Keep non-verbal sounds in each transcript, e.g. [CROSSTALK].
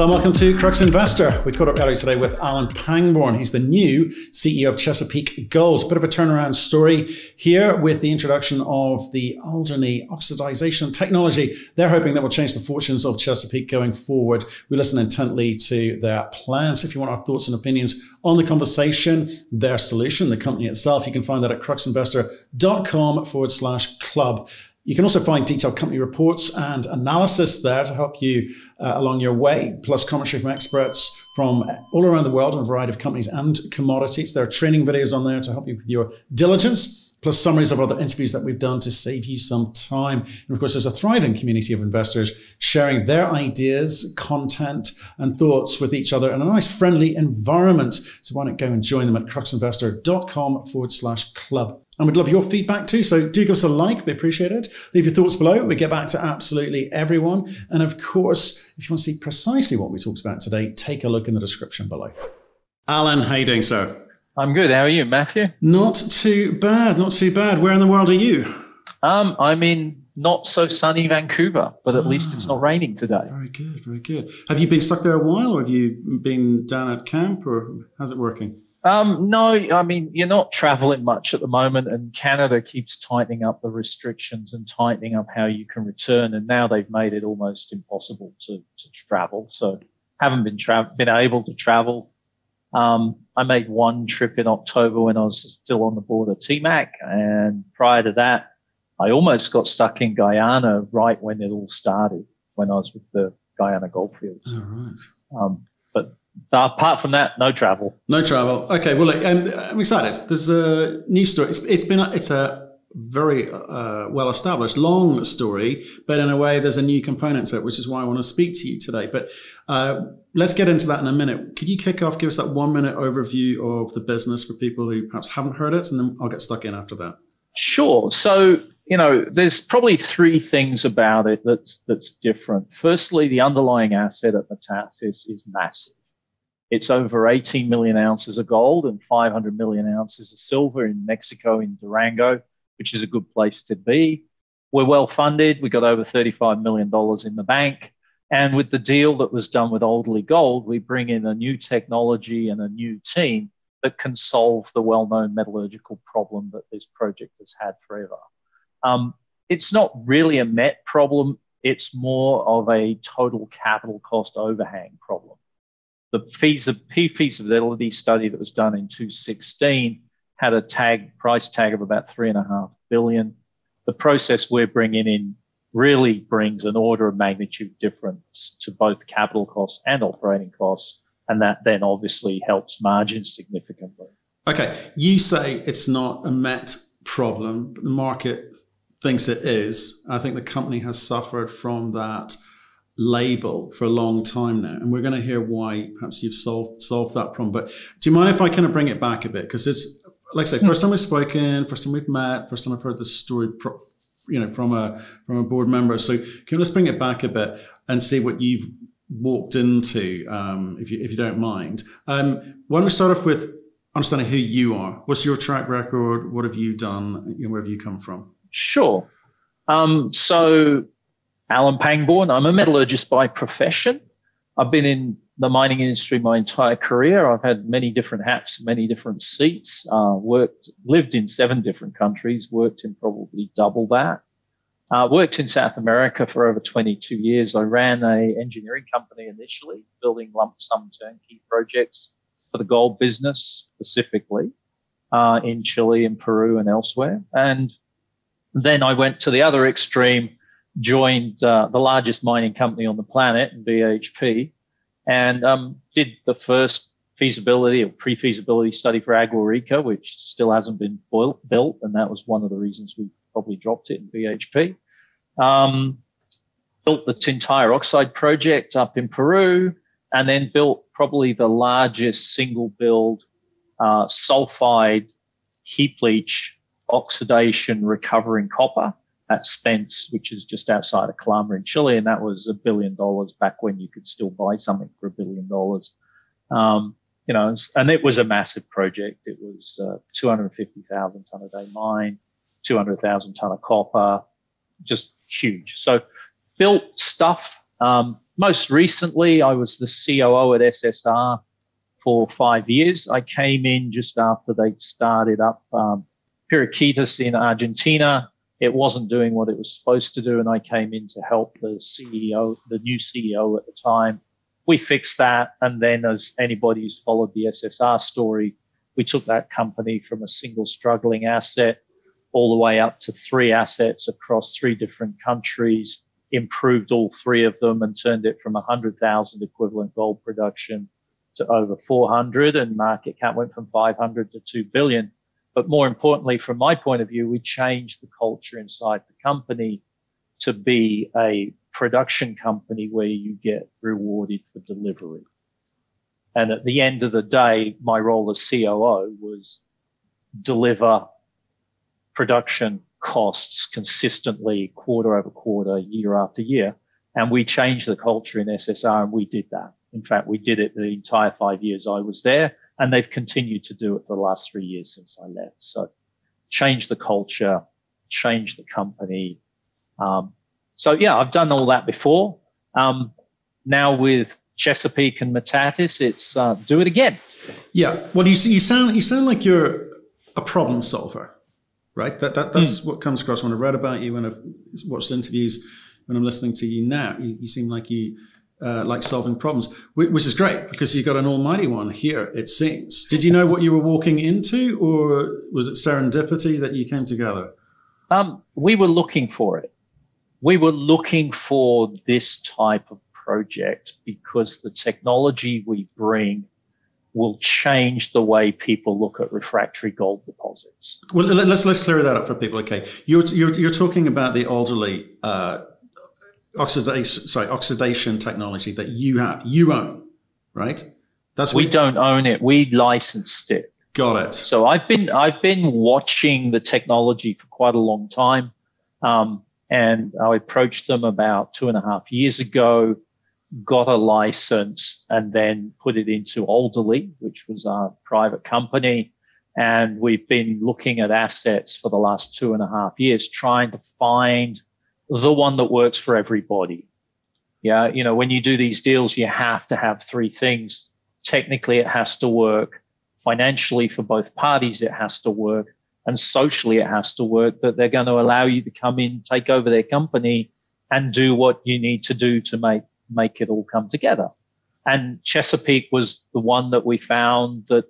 Hello and welcome to Crux Investor. We caught up earlier today with Alan Pangborn. He's the new CEO of Chesapeake Gold. Bit of a turnaround story here with the introduction of the Alderley oxidization technology. They're hoping that will change the fortunes of Chesapeake going forward. We listen intently to their plans. If you want our thoughts and opinions on the conversation, their solution, the company itself, you can find that at cruxinvestor.com forward slash club. You can also find detailed company reports and analysis there to help you uh, along your way, plus commentary from experts from all around the world on a variety of companies and commodities. There are training videos on there to help you with your diligence, plus summaries of other interviews that we've done to save you some time. And of course, there's a thriving community of investors sharing their ideas, content, and thoughts with each other in a nice, friendly environment. So why not go and join them at cruxinvestor.com forward slash club. And we'd love your feedback too. So do give us a like. We appreciate it. Leave your thoughts below. We get back to absolutely everyone. And of course, if you want to see precisely what we talked about today, take a look in the description below. Alan, how you doing, sir? I'm good. How are you, Matthew? Not too bad. Not too bad. Where in the world are you? Um, I'm in not so sunny Vancouver, but at ah, least it's not ah, raining today. Very good. Very good. Have you been stuck there a while, or have you been down at camp, or how's it working? Um, no, I mean, you're not traveling much at the moment, and Canada keeps tightening up the restrictions and tightening up how you can return. And now they've made it almost impossible to, to travel. So haven't been tra- been able to travel. Um, I made one trip in October when I was still on the board of TMAC. And prior to that, I almost got stuck in Guyana right when it all started, when I was with the Guyana Goldfields. All right. Um, but apart from that, no travel. No travel. Okay. Well, look, I'm, I'm excited. There's a new story. it's, it's been a, it's a very uh, well established, long story, but in a way, there's a new component to it, which is why I want to speak to you today. But uh, let's get into that in a minute. Could you kick off, give us that one minute overview of the business for people who perhaps haven't heard it, and then I'll get stuck in after that. Sure. So you know, there's probably three things about it that's that's different. Firstly, the underlying asset at Metates is massive. It's over 18 million ounces of gold and 500 million ounces of silver in Mexico, in Durango, which is a good place to be. We're well funded. We got over $35 million in the bank. And with the deal that was done with Alderley Gold, we bring in a new technology and a new team that can solve the well known metallurgical problem that this project has had forever. Um, it's not really a MET problem, it's more of a total capital cost overhang problem the feasibility study that was done in 2016 had a tag price tag of about three and a half billion. The process we're bringing in really brings an order of magnitude difference to both capital costs and operating costs, and that then obviously helps margins significantly. Okay, you say it's not a MET problem, but the market thinks it is. I think the company has suffered from that label for a long time now, and we're going to hear why perhaps you've solved solved that problem. But do you mind if I kind of bring it back a bit because it's like I say, first time we've spoken, first time we've met, first time I've heard this story, you know, from a from a board member. So can just bring it back a bit and see what you've walked into, um, if you if you don't mind. Um, why don't we start off with understanding who you are? What's your track record? What have you done? You know, where have you come from? Sure. Um, so Alan Pangborn. I'm a metallurgist by profession. I've been in the mining industry my entire career. I've had many different hats, many different seats, uh, worked, lived in seven different countries, worked in probably double that. Uh, worked in South America for over 22 years. I ran a engineering company initially, building lump sum turnkey projects for the gold business specifically, uh, in Chile and Peru and elsewhere. And then I went to the other extreme joined uh, the largest mining company on the planet, BHP, and um, did the first feasibility or pre-feasibility study for Agua Rica, which still hasn't been built, and that was one of the reasons we probably dropped it in BHP. Um, built the Tintaya Oxide project up in Peru, and then built probably the largest single build uh, sulfide heap leach oxidation recovering copper at Spence, which is just outside of Calama in Chile, and that was a billion dollars back when you could still buy something for a billion dollars. Um, you know, and it was a massive project. It was uh, 250,000 ton a day mine, 200,000 ton of copper, just huge. So built stuff, um, most recently, I was the COO at SSR for five years. I came in just after they started up um, in Argentina. It wasn't doing what it was supposed to do, and I came in to help the CEO, the new CEO at the time. We fixed that, and then as anybody who's followed the SSR story, we took that company from a single struggling asset all the way up to three assets across three different countries, improved all three of them and turned it from 100,000 equivalent gold production to over 400 and market cap went from 500 to 2 billion. But more importantly, from my point of view, we changed the culture inside the company to be a production company where you get rewarded for delivery. And at the end of the day, my role as COO was deliver production costs consistently quarter over quarter, year after year. And we changed the culture in SSR and we did that. In fact, we did it the entire five years I was there and they've continued to do it for the last three years since I left. So change the culture, change the company. Um, so yeah, I've done all that before. Um, now with Chesapeake and Metates, it's uh, do it again. Yeah. Well, you you sound you sound like you're a problem solver, right? That, that that's mm. what comes across when I read about you, when I've watched interviews, when I'm listening to you now. You, you seem like you uh, like solving problems, which is great because you got an almighty one here. It seems. Did you know what you were walking into, or was it serendipity that you came together? Um, we were looking for it. We were looking for this type of project because the technology we bring will change the way people look at refractory gold deposits. Well, let's let's clear that up for people. Okay, you're you're, you're talking about the Alderley uh, oxidation, sorry, oxidation technology that you have, you own, right? That's we don't own it. We licensed it. Got it. So I've been I've been watching the technology for quite a long time, um, and I approached them about two and a half years ago, got a license, and then put it into Alderley, which was our private company. And we've been looking at assets for the last two and a half years, trying to find the one that works for everybody. Yeah. You know, when you do these deals, you have to have three things. Technically, it has to work. Financially, for both parties, it has to work. And socially, it has to work that they're going to allow you to come in, take over their company and do what you need to do to make, make it all come together. And Chesapeake was the one that we found that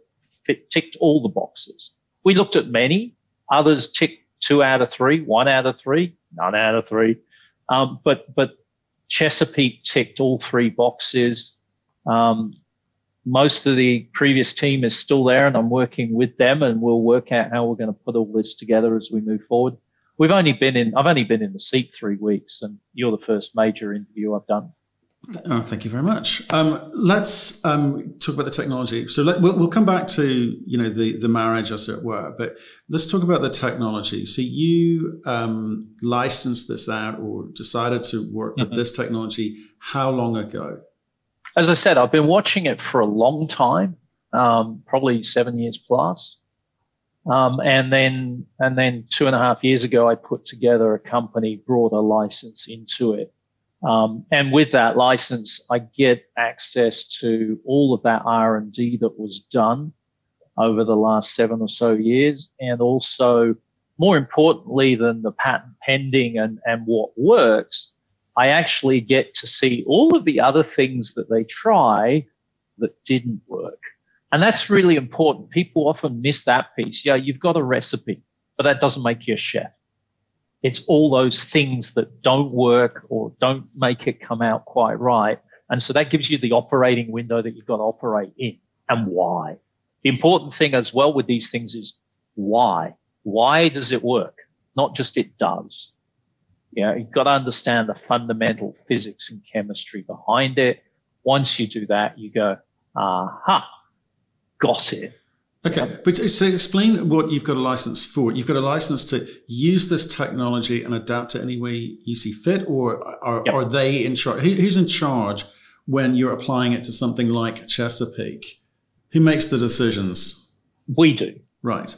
fit, ticked all the boxes. We looked at many others ticked two out of three, one out of three, none out of three. Um, but but Chesapeake ticked all three boxes. Um, most of the previous team is still there, and I'm working with them, and we'll work out how we're going to put all this together as we move forward. We've only been in, I've only been in the seat three weeks, and you're the first major interview I've done. Oh, thank you very much. Um, let's um, talk about the technology. So let, we'll, we'll, come back to you know the the marriage, as it were. But let's talk about the technology. So you um, licensed this out or decided to work with mm-hmm. this technology. How long ago? As I said, I've been watching it for a long time, um, probably seven years plus. Um, and then and then two and a half years ago, I put together a company, brought a license into it um, and with that license, I get access to all of that R&D that was done over the last seven or so years. And also, more importantly than the patent pending and, and what works, I actually get to see all of the other things that they try that didn't work. And that's really important. People often miss that piece. Yeah, you've got a recipe, but that doesn't make you a chef. It's all those things that don't work or don't make it come out quite right. And so that gives you the operating window that you've got to operate in and why. The important thing as well with these things is why. Why does it work? Not just it does. You know, you've got to understand the fundamental physics and chemistry behind it. Once you do that, you go, aha, got it. Okay, but so explain what you've got a license for. You've got a license to use this technology and adapt it any way you see fit, or are, are they in charge? who's in charge when you're applying it to something like Chesapeake? Who makes the decisions? We do. Right.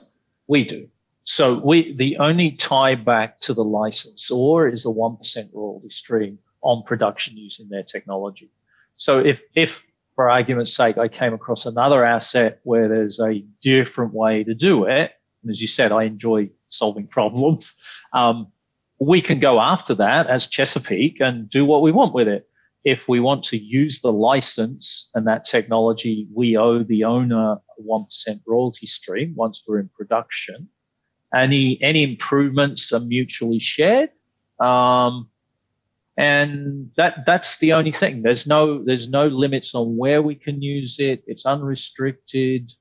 We do. So we the only tie back to the licensor is the one percent royalty stream on production using their technology. So if, if for argument's sake, I came across another asset where there's a different way to do it, and as you said, I enjoy solving problems. [LAUGHS] Um, we can go after that as Chesapeake and do what we want with it. If we want to use the license and that technology, we owe the owner a 1% royalty stream once we're in production. Any, any improvements are mutually shared. Um, and that, that's the only thing. There's no, there's no limits on where we can use it. It's unrestricted.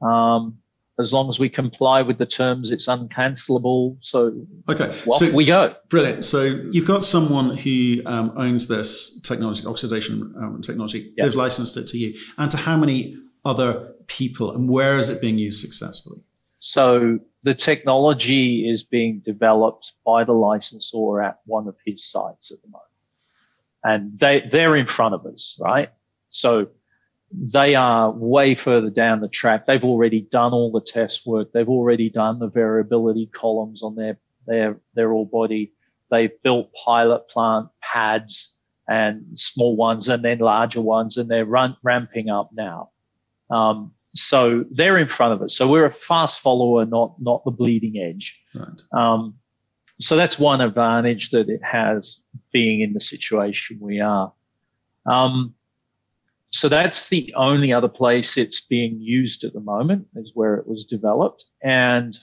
Um, as long as we comply with the terms, it's uncancelable. So okay, off so, we go. Brilliant. So you've got someone who um, owns this technology, oxidation um, technology. Yep. They've licensed it to you, and to how many other people, and where is it being used successfully? So the technology is being developed by the licensor at one of his sites at the moment, and they they're in front of us, right? So they are way further down the track. They've already done all the test work. They've already done the variability columns on their, their, their ore body. They've built pilot plant pads and small ones and then larger ones and they're run, ramping up now. Um, so they're in front of us. So we're a fast follower, not, not the bleeding edge. Right. Um, so that's one advantage that it has being in the situation we are. Um, so that's the only other place it's being used at the moment is where it was developed. And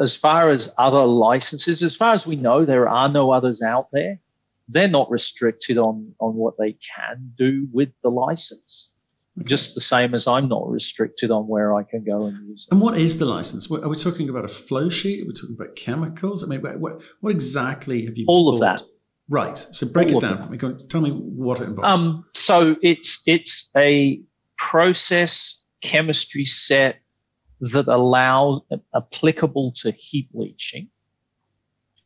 as far as other licenses, as far as we know, there are no others out there. They're not restricted on, on what they can do with the license. Just the same as I'm not restricted on where I can go and use. And what is the license? Are we talking about a flow sheet? Are we talking about chemicals? I mean, what, what exactly have you? All of that. Right. So break it down for me. Tell me what it involves. Um, so it's it's a process chemistry set that allows applicable to heap leaching.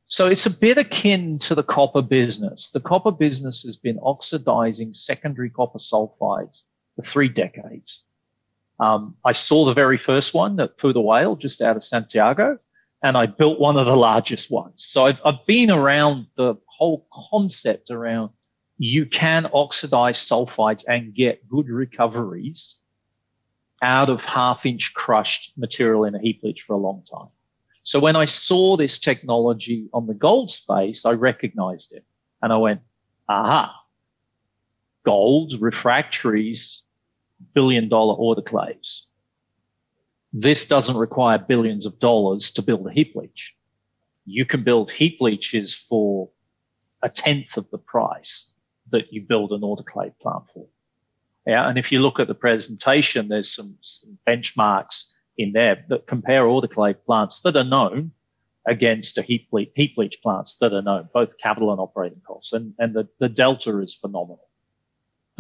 So it's a bit akin to the copper business. The copper business has been oxidizing secondary copper sulfides for three decades. Um, I saw the very first one at Pudahuel, just out of Santiago, and I built one of the largest ones. So I've, I've been around the whole concept around you can oxidize sulfides and get good recoveries out of half inch crushed material in a heap leach for a long time. So when I saw this technology on the gold space, I recognized it and I went, aha, gold refractories, billion dollar autoclaves. This doesn't require billions of dollars to build a heap leach. You can build heap leaches for a tenth of the price that you build an autoclave plant for. Yeah. And if you look at the presentation, there's some, some benchmarks in there that compare autoclave plants that are known against a heap leach, heap leach plants that are known, both capital and operating costs. And, and the, the delta is phenomenal.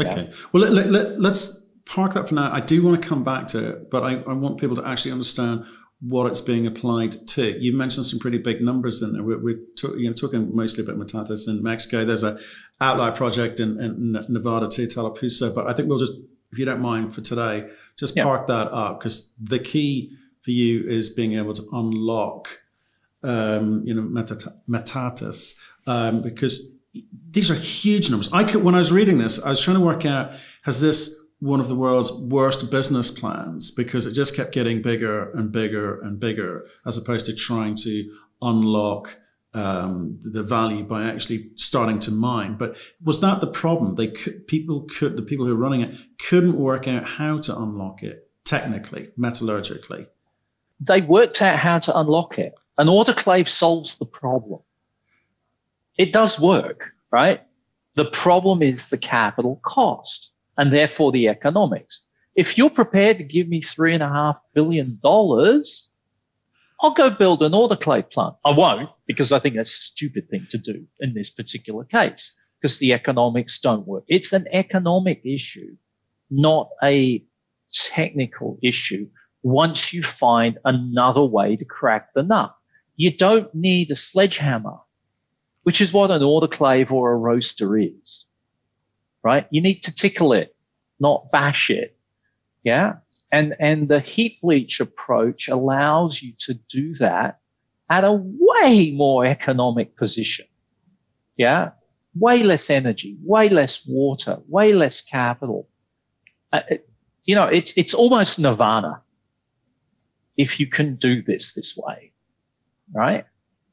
Okay. Yeah. Well, let, let, let's park that for now. I do want to come back to it, but I, I want people to actually understand what it's being applied to. You mentioned some pretty big numbers in there. We're, we're to, you know, talking mostly about Metates in Mexico. There's a outlier project in, in Nevada too, Talapoosa. But I think we'll just, if you don't mind for today, just yeah. park that up because the key for you is being able to unlock, um, you know, Metates um, because these are huge numbers. I could, when I was reading this, I was trying to work out has this one of the world's worst business plans because it just kept getting bigger and bigger and bigger as opposed to trying to unlock um, the value by actually starting to mine. But was that the problem? They could, people could the people who were running it couldn't work out how to unlock it technically, metallurgically. They worked out how to unlock it. An autoclave solves the problem. It does work, right? The problem is the capital cost and therefore the economics. If you're prepared to give me three and a half billion dollars, I'll go build an autoclave plant. I won't because I think that's a stupid thing to do in this particular case because the economics don't work. It's an economic issue, not a technical issue. Once you find another way to crack the nut, you don't need a sledgehammer, which is what an autoclave or a roaster is right? You need to tickle it, not bash it. Yeah. And, and the heap leach approach allows you to do that at a way more economic position. Yeah. way less energy, way less water, way less capital. Uh, it, you know, it's, it's almost nirvana if you can do this this way, right?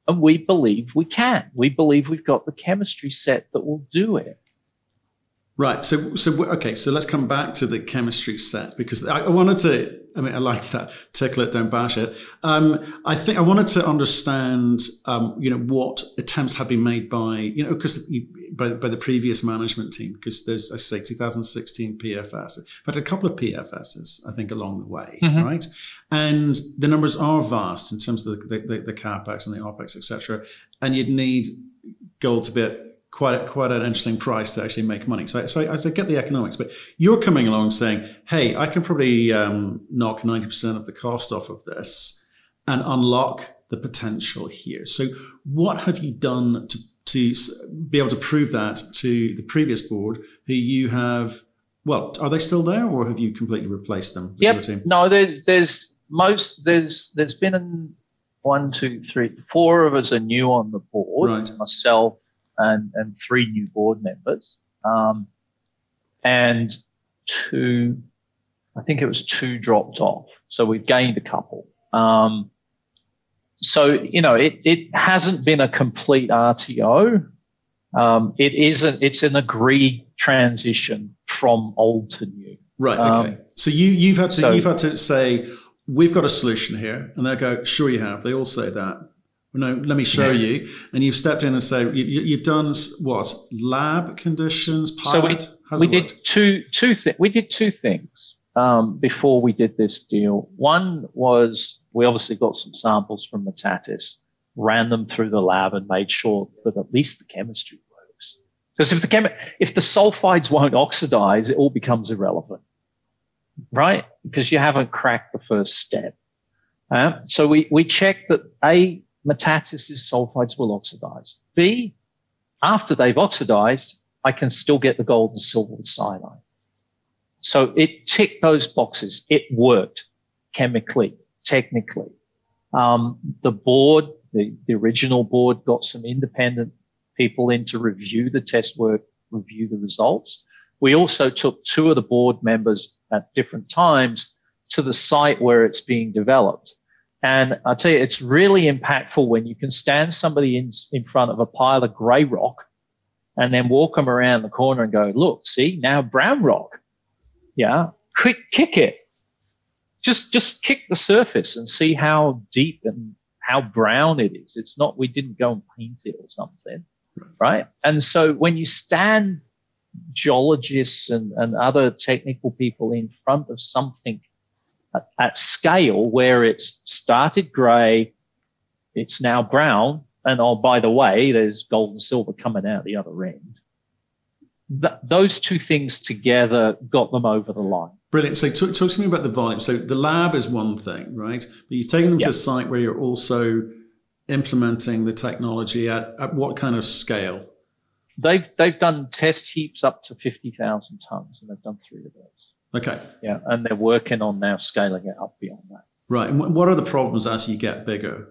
And we believe we can. We believe we've got the chemistry set that will do it. Right. So, so okay. So let's come back to the chemistry set because I, wanted to. I mean, I like that. Tickle it, don't bash it. Um, I think I wanted to understand, um, you know, what attempts have been made by, you know, because by, by the previous management team. Because there's, I say, 2016 PFS, but a couple of PFSs, I think, along the way, mm-hmm. right? And the numbers are vast in terms of the, the, the capex and the opex, etc. And you'd need gold to be at quite quite an interesting price to actually make money. So, so I, I get the economics, but you're coming along saying, "Hey, I can probably um, knock ninety percent of the cost off of this and unlock the potential here." So, what have you done to to be able to prove that to the previous board, who you have? Well, are they still there, or have you completely replaced them? Yep. No, there's there's most there's there's been one, two, three, four of us are new on the board. Right. Myself, and, and three new board members. Um, and two, I think it was two dropped off. So we've gained a couple. Um, so, you know, it, it hasn't been a complete RTO. Um, it isn't, it's an agreed transition from old to new. Right. Okay. Um, so you, you've had to, so, you've had to say, we've got a solution here. And they go, sure you have. They all say that no, let me show yeah. you. And you've stepped in and said you, have done what lab conditions pilot. So we, we did two two things. We did two things um, before we did this deal. One was we obviously got some samples from Metates, ran them through the lab, and made sure that at least the chemistry works. Because if the chem- if the sulfides won't oxidize, it all becomes irrelevant, right? Because you haven't cracked the first step. Uh, so we we checked that a Metates's sulfides will oxidize. B, after they've oxidized, I can still get the gold and silver with cyanide. So it ticked those boxes. It worked chemically, technically. Um, the board, the, the original board got some independent people in to review the test work, review the results. We also took two of the board members at different times to the site where it's being developed and I tell you, it's really impactful when you can stand somebody in, in front of a pile of grey rock and then walk them around the corner and go, look, see, now brown rock. Yeah. Quick kick it. Just, just kick the surface and see how deep and how brown it is. It's not, we didn't go and paint it or something. Right. And so when you stand geologists and, and other technical people in front of something at, scale where it's started grey, it's now brown, and oh, by the way, there's gold and silver coming out the other end. Th- those two things together got them over the line. Brilliant. So talk, talk, to me about the volume. So the lab is one thing, right? But you've taken them yep. to a site where you're also implementing the technology at, at what kind of scale? They've they've done test heaps up to fifty thousand tons, and they've done three of those. Okay. Yeah, and they're working on now scaling it up beyond that. Right. And what are the problems as you get bigger?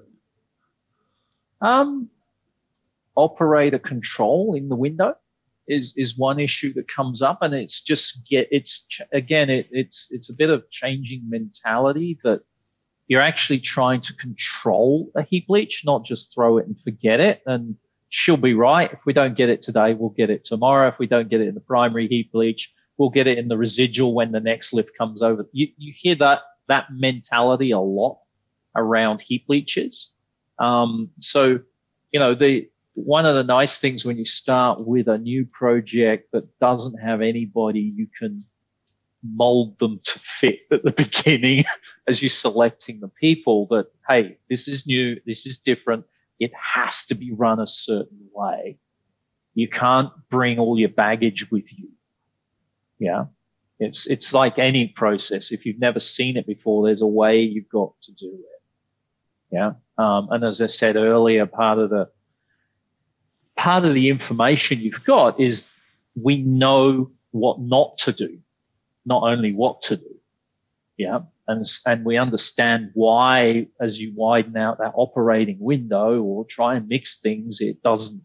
Um, operator control in the window is is one issue that comes up, and it's just get it's again it, it's it's a bit of changing mentality that you're actually trying to control a heap leach, not just throw it and forget it. And she'll be right. If we don't get it today, we'll get it tomorrow. If we don't get it in the primary heap leach, we'll get it in the residual when the next lift comes over. You, you hear that, that mentality a lot around heap leaches. Um, so, you know, the, one of the nice things when you start with a new project that doesn't have anybody you can mold them to fit at the [LAUGHS] beginning as you're selecting the people that, hey, this is new, this is different. It has to be run a certain way. You can't bring all your baggage with you. Yeah. It's, it's like any process. If you've never seen it before, there's a way you've got to do it. Yeah. Um, and as I said earlier, part of the, part of the information you've got is we know what not to do, not only what to do. Yeah. And, and we understand why, as you widen out that operating window or try and mix things, it doesn't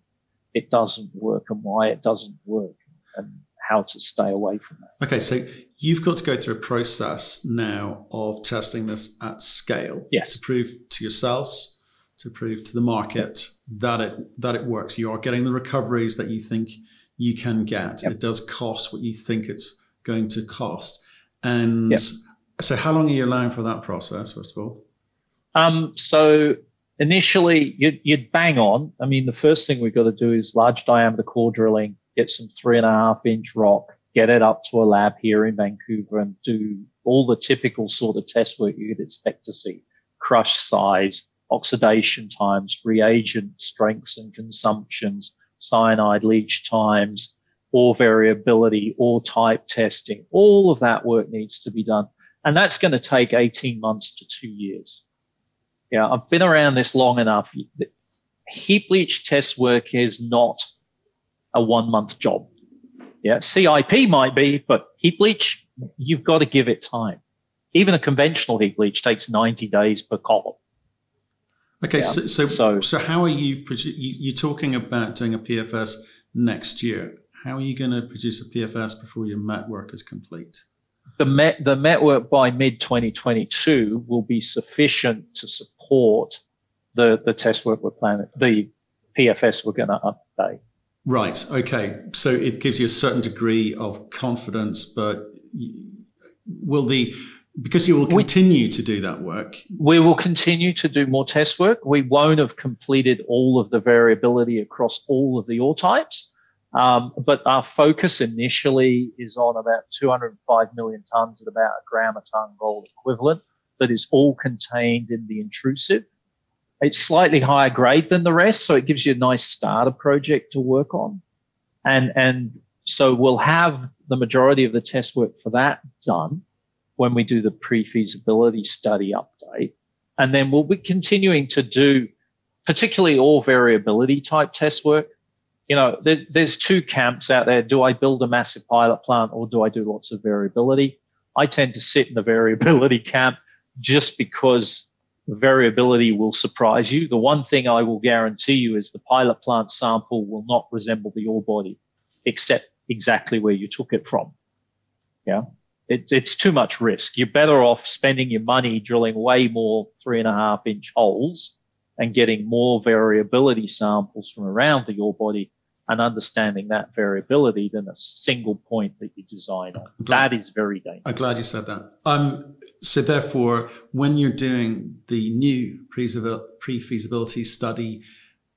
it doesn't work and why it doesn't work and how to stay away from that. Okay, so you've got to go through a process now of testing this at scale yes. to prove to yourselves, to prove to the market that it that it works. You are getting the recoveries that you think you can get. Yep. It does cost what you think it's going to cost. And yep. so how long are you allowing for that process, first of all? Um, so initially you'd, you'd bang on. I mean, the first thing we've got to do is large diameter core drilling, get some three and a half inch rock, get it up to a lab here in Vancouver and do all the typical sort of test work you'd expect to see. Crush size, oxidation times, reagent strengths and consumptions, cyanide leach times, ore variability, ore type testing. All of that work needs to be done. And that's going to take 18 months to two years. Yeah, I've been around this long enough. Heap leach test work is not a one month job. Yeah, CIP might be, but heap leach, you've got to give it time. Even a conventional heap leach takes 90 days per column. Okay, yeah. so, so, so so how are you, you are talking about doing a PFS next year? How are you going to produce a PFS before your MET work is complete? The MET the MET work by mid 2022 will be sufficient to support the the test work we're planning, the PFS we're going to update. Right. Okay. So it gives you a certain degree of confidence, but will the because you will continue we, to do that work. We will continue to do more test work. We won't have completed all of the variability across all of the ore types. Um, but our focus initially is on about 205 million tons at about a gram a ton gold equivalent that is all contained in the intrusive. It's slightly higher grade than the rest, so it gives you a nice starter project to work on. And, and so we'll have the majority of the test work for that done when we do the pre-feasibility study update. And then we'll be continuing to do particularly all variability type test work. You know, there, there's two camps out there. Do I build a massive pilot plant or do I do lots of variability? I tend to sit in the [LAUGHS] variability camp just because variability will surprise you. The one thing I will guarantee you is the pilot plant sample will not resemble the ore body except exactly where you took it from. Yeah it's, it's too much risk. You're better off spending your money drilling way more three and a half inch holes and getting more variability samples from around the ore body and understanding that variability than a single point that you design on. Glad, that is very dangerous. I'm glad you said that. Um, so therefore, when you're doing the new pre-feasibility study,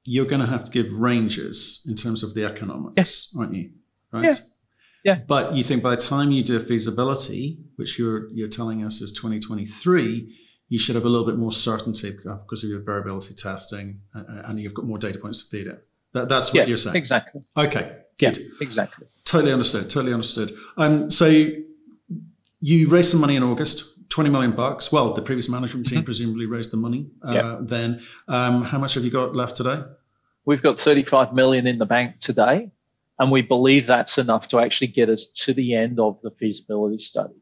you're going to have to give ranges in terms of the economics, yes. aren't you? Right. Yeah. Yeah. But you think by the time you do a feasibility, which you're you're telling us is 2023, you should have a little bit more certainty because of your variability testing, and you've got more data points to feed it. That, that's what yeah, you're saying. Exactly. Okay. Good. Yeah, exactly. Totally understood. Totally understood. Um, so you raised some money in August. 20 million bucks. Well, the previous management team mm-hmm. presumably raised the money uh, yep. then. Um, how much have you got left today? We've got 35 million in the bank today. And we believe that's enough to actually get us to the end of the feasibility study.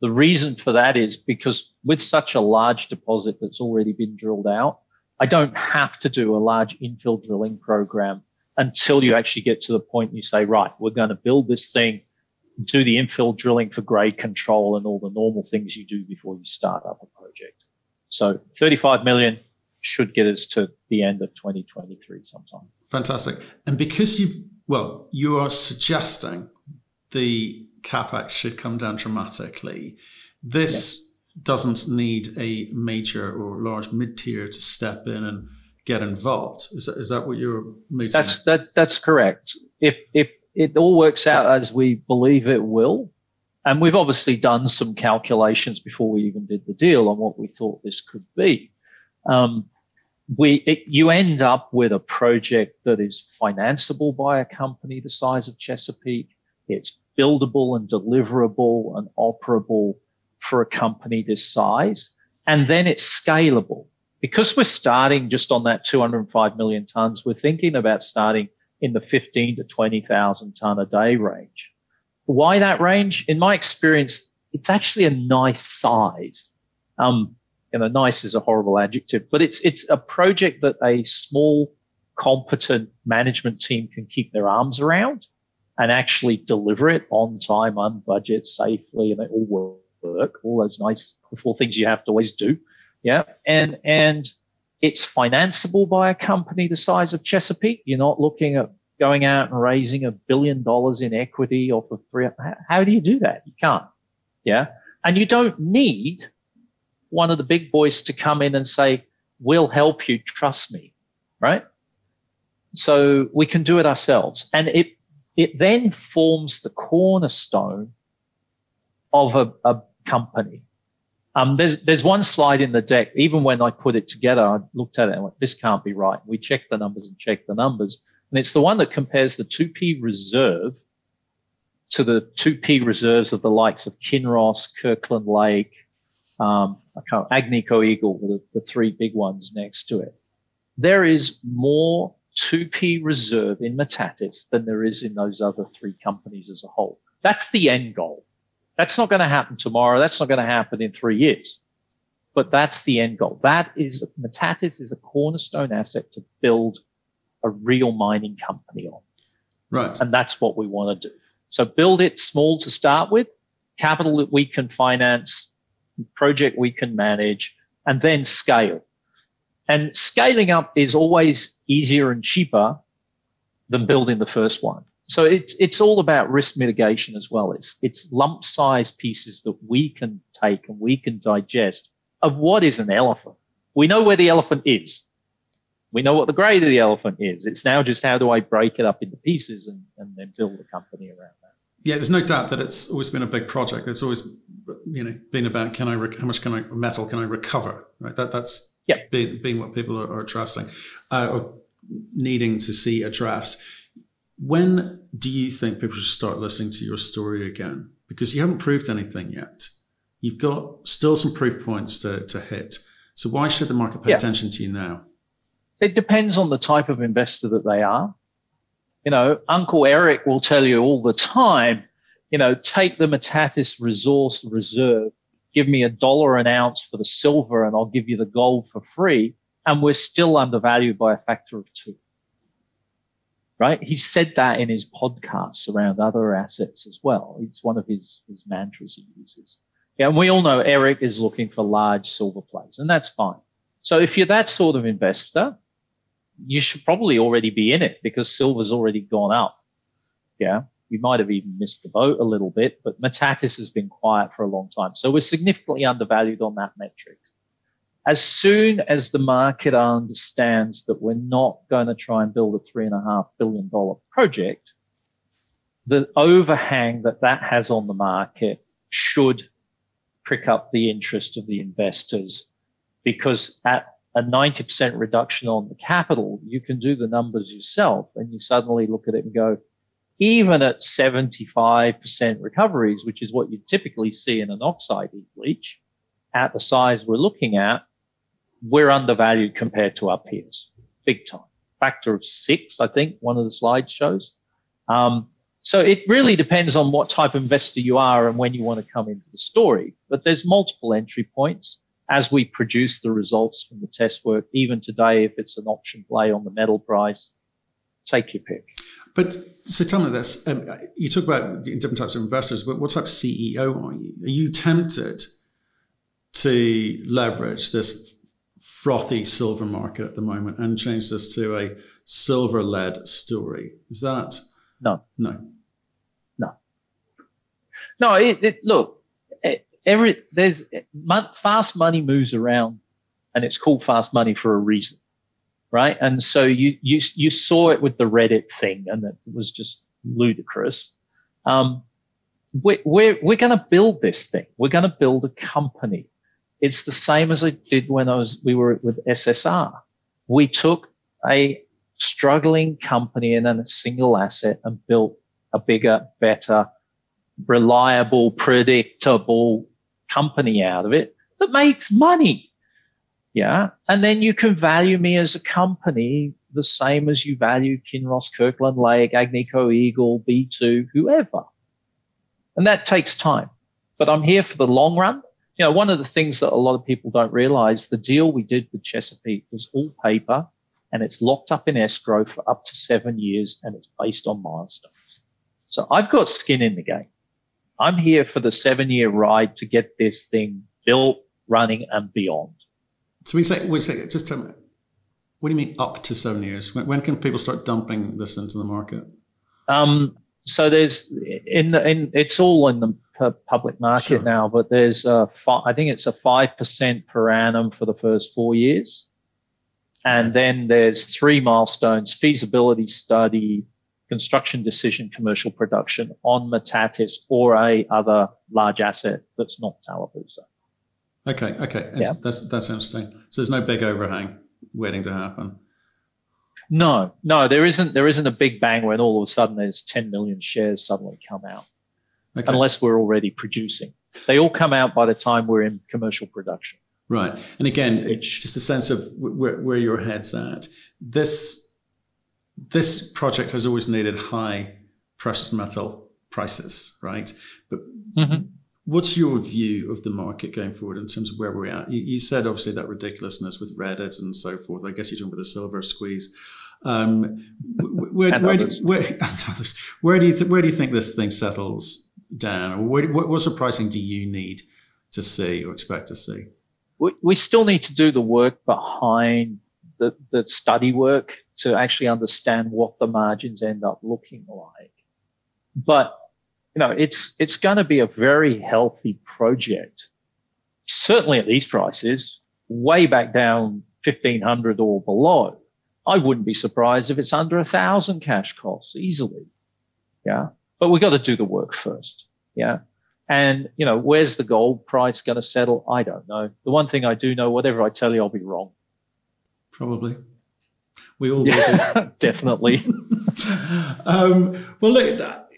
The reason for that is because with such a large deposit that's already been drilled out, I don't have to do a large infill drilling program until you actually get to the point you say, right, we're going to build this thing, do the infill drilling for grade control and all the normal things you do before you start up a project. So 35 million should get us to the end of 2023 sometime. Fantastic. And because you've well, you are suggesting the capex should come down dramatically. This yeah. Doesn't need a major or large mid tier to step in and get involved. Is that, is that what you're mooting? That's that that's correct. If if it all works out as we believe it will, and we've obviously done some calculations before we even did the deal on what we thought this could be. Um, we it, you end up with a project that is financeable by a company the size of Chesapeake. It's buildable and deliverable and operable for a company this size. And then it's scalable. Because we're starting just on that 205 million tons, we're thinking about starting in the 15 to 20,000 ton a day range. Why that range? In my experience, it's actually a nice size. Um, you know, nice is a horrible adjective, but it's it's a project that a small competent management team can keep their arms around and actually deliver it on time, on budget, safely, and it all work, all those nice four things you have to always do. Yeah. And, and it's financeable by a company the size of Chesapeake. You're not looking at going out and raising a billion dollars in equity off of three. How do you do that? You can't. Yeah. And you don't need one of the big boys to come in and say, we'll help you. Trust me. Right. So we can do it ourselves. And it, it then forms the cornerstone of a, a company. Um, there's, there's one slide in the deck. Even when I put it together, I looked at it and went, this can't be right. We checked the numbers and checked the numbers. And it's the one that compares the 2P reserve to the 2P reserves of the likes of Kinross, Kirkland Lake, um, Agnico Eagle, the, the three big ones next to it. There is more 2P reserve in Metates than there is in those other three companies as a whole. That's the end goal. That's not going to happen tomorrow. That's not going to happen in three years. But that's the end goal. That is, Metates is a cornerstone asset to build a real mining company on. Right. And that's what we want to do. So build it small to start with, capital that we can finance, project we can manage, and then scale. And scaling up is always easier and cheaper than building the first one. So it's, it's all about risk mitigation as well. It's, it's lump size pieces that we can take and we can digest of what is an elephant. We know where the elephant is. We know what the grade of the elephant is. It's now just how do I break it up into pieces and, and then build a company around that. Yeah, there's no doubt that it's always been a big project. It's always, you know, been about can I how much can I metal can I recover? Right. That that's yeah. being, being what people are, are addressing uh, or needing to see addressed. When do you think people should start listening to your story again? Because you haven't proved anything yet. You've got still some proof points to, to hit. So why should the market pay yeah. attention to you now? It depends on the type of investor that they are. You know, Uncle Eric will tell you all the time, you know, take the Metates resource reserve, give me a dollar an ounce for the silver and I'll give you the gold for free. And we're still undervalued by a factor of two right? He said that in his podcasts around other assets as well. It's one of his, his mantras he uses. Yeah, and we all know Eric is looking for large silver plays, and that's fine. So if you're that sort of investor, you should probably already be in it because silver's already gone up. Yeah. You might have even missed the boat a little bit, but Metates has been quiet for a long time. So we're significantly undervalued on that metric as soon as the market understands that we're not going to try and build a three and a half billion dollar project, the overhang that that has on the market should prick up the interest of the investors. Because at a 90% reduction on the capital, you can do the numbers yourself and you suddenly look at it and go, even at 75% recoveries, which is what you typically see in an oxide heap leach at the size we're looking at, we're undervalued compared to our peers, big time. Factor of six, I think one of the slides shows. Um, so it really depends on what type of investor you are and when you want to come into the story. But there's multiple entry points as we produce the results from the test work. Even today, if it's an option play on the metal price, take your pick. But so tell me this: um, you talk about different types of investors, but what type of CEO are you? Are you tempted to leverage this frothy silver market at the moment and change this to a silver led story. Is that? No. No. No. No, it, it, look, every, there's fast money moves around and it's called fast money for a reason. Right. And so you, you, you saw it with the Reddit thing and it was just ludicrous. Um, we're, we're, we're going to build this thing. We're going to build a company. It's the same as I did when I was, we were with SSR. We took a struggling company and then a single asset and built a bigger, better, reliable, predictable company out of it that makes money. Yeah. And then you can value me as a company the same as you value Kinross, Kirkland Lake, Agnico Eagle, B2, whoever. And that takes time. But I'm here for the long run you know, one of the things that a lot of people don't realize, the deal we did with Chesapeake was all paper and it's locked up in escrow for up to seven years and it's based on milestones. So I've got skin in the game. I'm here for the seven year ride to get this thing built, running and beyond. So we say, we say, just tell me, what do you mean up to seven years? When, when can people start dumping this into the market? Um, so there's in the, in it's all in the public market sure. now, but there's a fi- I think it's a five percent per annum for the first four years, and then there's three milestones: feasibility study, construction decision, commercial production on Metates or a other large asset that's not Talapoosa. Okay, okay, yeah. that's that's interesting. So there's no big overhang waiting to happen. No, no, there isn't. There isn't a big bang when all of a sudden there's 10 million shares suddenly come out, okay. unless we're already producing. They all come out by the time we're in commercial production. Right, and again, Which, just a sense of where, where your head's at. This this project has always needed high precious metal prices, right? But mm-hmm. what's your view of the market going forward in terms of where we're at? You, you, said obviously that ridiculousness with Reddit and so forth. I guess you're talking about the silver squeeze. Um, where, [LAUGHS] where, do, where, [LAUGHS] where, do you th- where do you think this thing settles Or where, what, what sort of pricing do you need to see or expect to see? We, we still need to do the work behind the, the study work to actually understand what the margins end up looking like. But, you know, it's, it's going to be a very healthy project. Certainly at these prices, way back down 1500 or below. I wouldn't be surprised if it's under a thousand cash costs easily. Yeah. But we've got to do the work first. Yeah. And, you know, where's the gold price going to settle? I don't know. The one thing I do know, whatever I tell you, I'll be wrong. Probably. We all yeah, [LAUGHS] definitely. [LAUGHS] um, well, look, at that,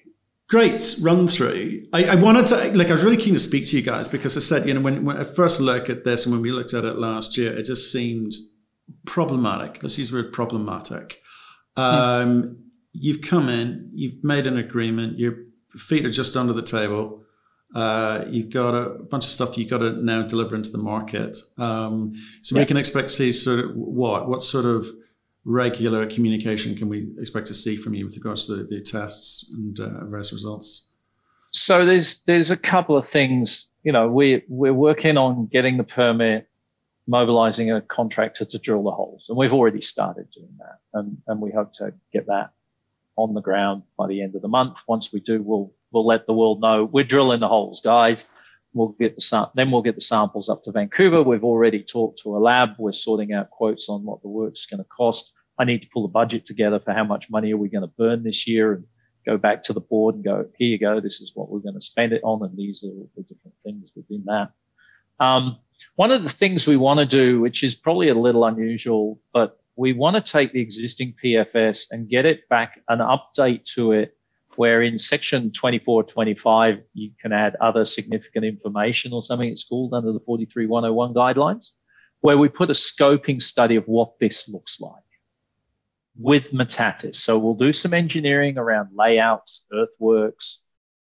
great run through. I, I, wanted to, like, I was really keen to speak to you guys because I said, you know, when, when I first look at this and when we looked at it last year, it just seemed problematic. Let's use the word problematic. Um, hmm. You've come in, you've made an agreement, your feet are just under the table. Uh, you've got a bunch of stuff you've got to now deliver into the market. Um, so yeah. we can expect to see sort of what? What sort of regular communication can we expect to see from you with regards to the, the tests and uh, various results? So there's there's a couple of things. You know, we we're working on getting the permit, mobilizing a contractor to drill the holes, and we've already started doing that, and and we hope to get that on the ground by the end of the month. Once we do, we'll we'll let the world know we're drilling the holes, guys. We'll get the then we'll get the samples up to Vancouver. We've already talked to a lab. We're sorting out quotes on what the work's going to cost. I need to pull a budget together for how much money are we going to burn this year and go back to the board and go, here you go. This is what we're going to spend it on. And these are the different things within that. Um, one of the things we want to do, which is probably a little unusual, but we want to take the existing PFS and get it back an update to it where in section 2425 you can add other significant information or something it's called under the 43101 guidelines where we put a scoping study of what this looks like with Metates. So we'll do some engineering around layouts, earthworks,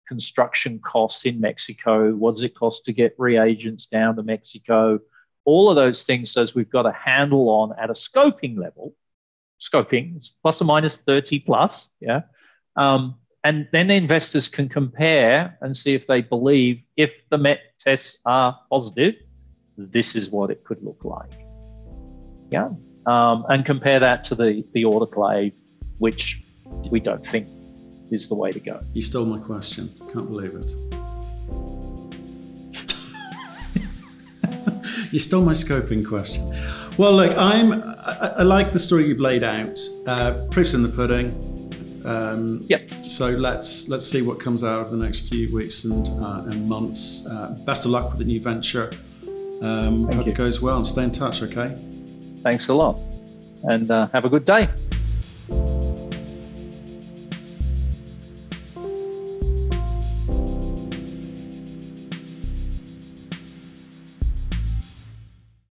construction costs in Mexico. What does it cost to get reagents down to Mexico? All of those things says we've got a handle on at a scoping level. Scoping plus or minus 30 plus, yeah. Um, and then the investors can compare and see if they believe if the MET tests are positive, this is what it could look like. Yeah. Um, and compare that to the, the autoclave, which we don't think is the way to go. You stole my question. Can't believe it. You stole my scoping question. Well, look, I'm. I, I like the story you've laid out. Uh, proofs in the pudding. Um, yep. So let's let's see what comes out of the next few weeks and, uh, and months. Uh, best of luck with the new venture. Um, hope you. it goes well and stay in touch. Okay. Thanks a lot, and uh, have a good day.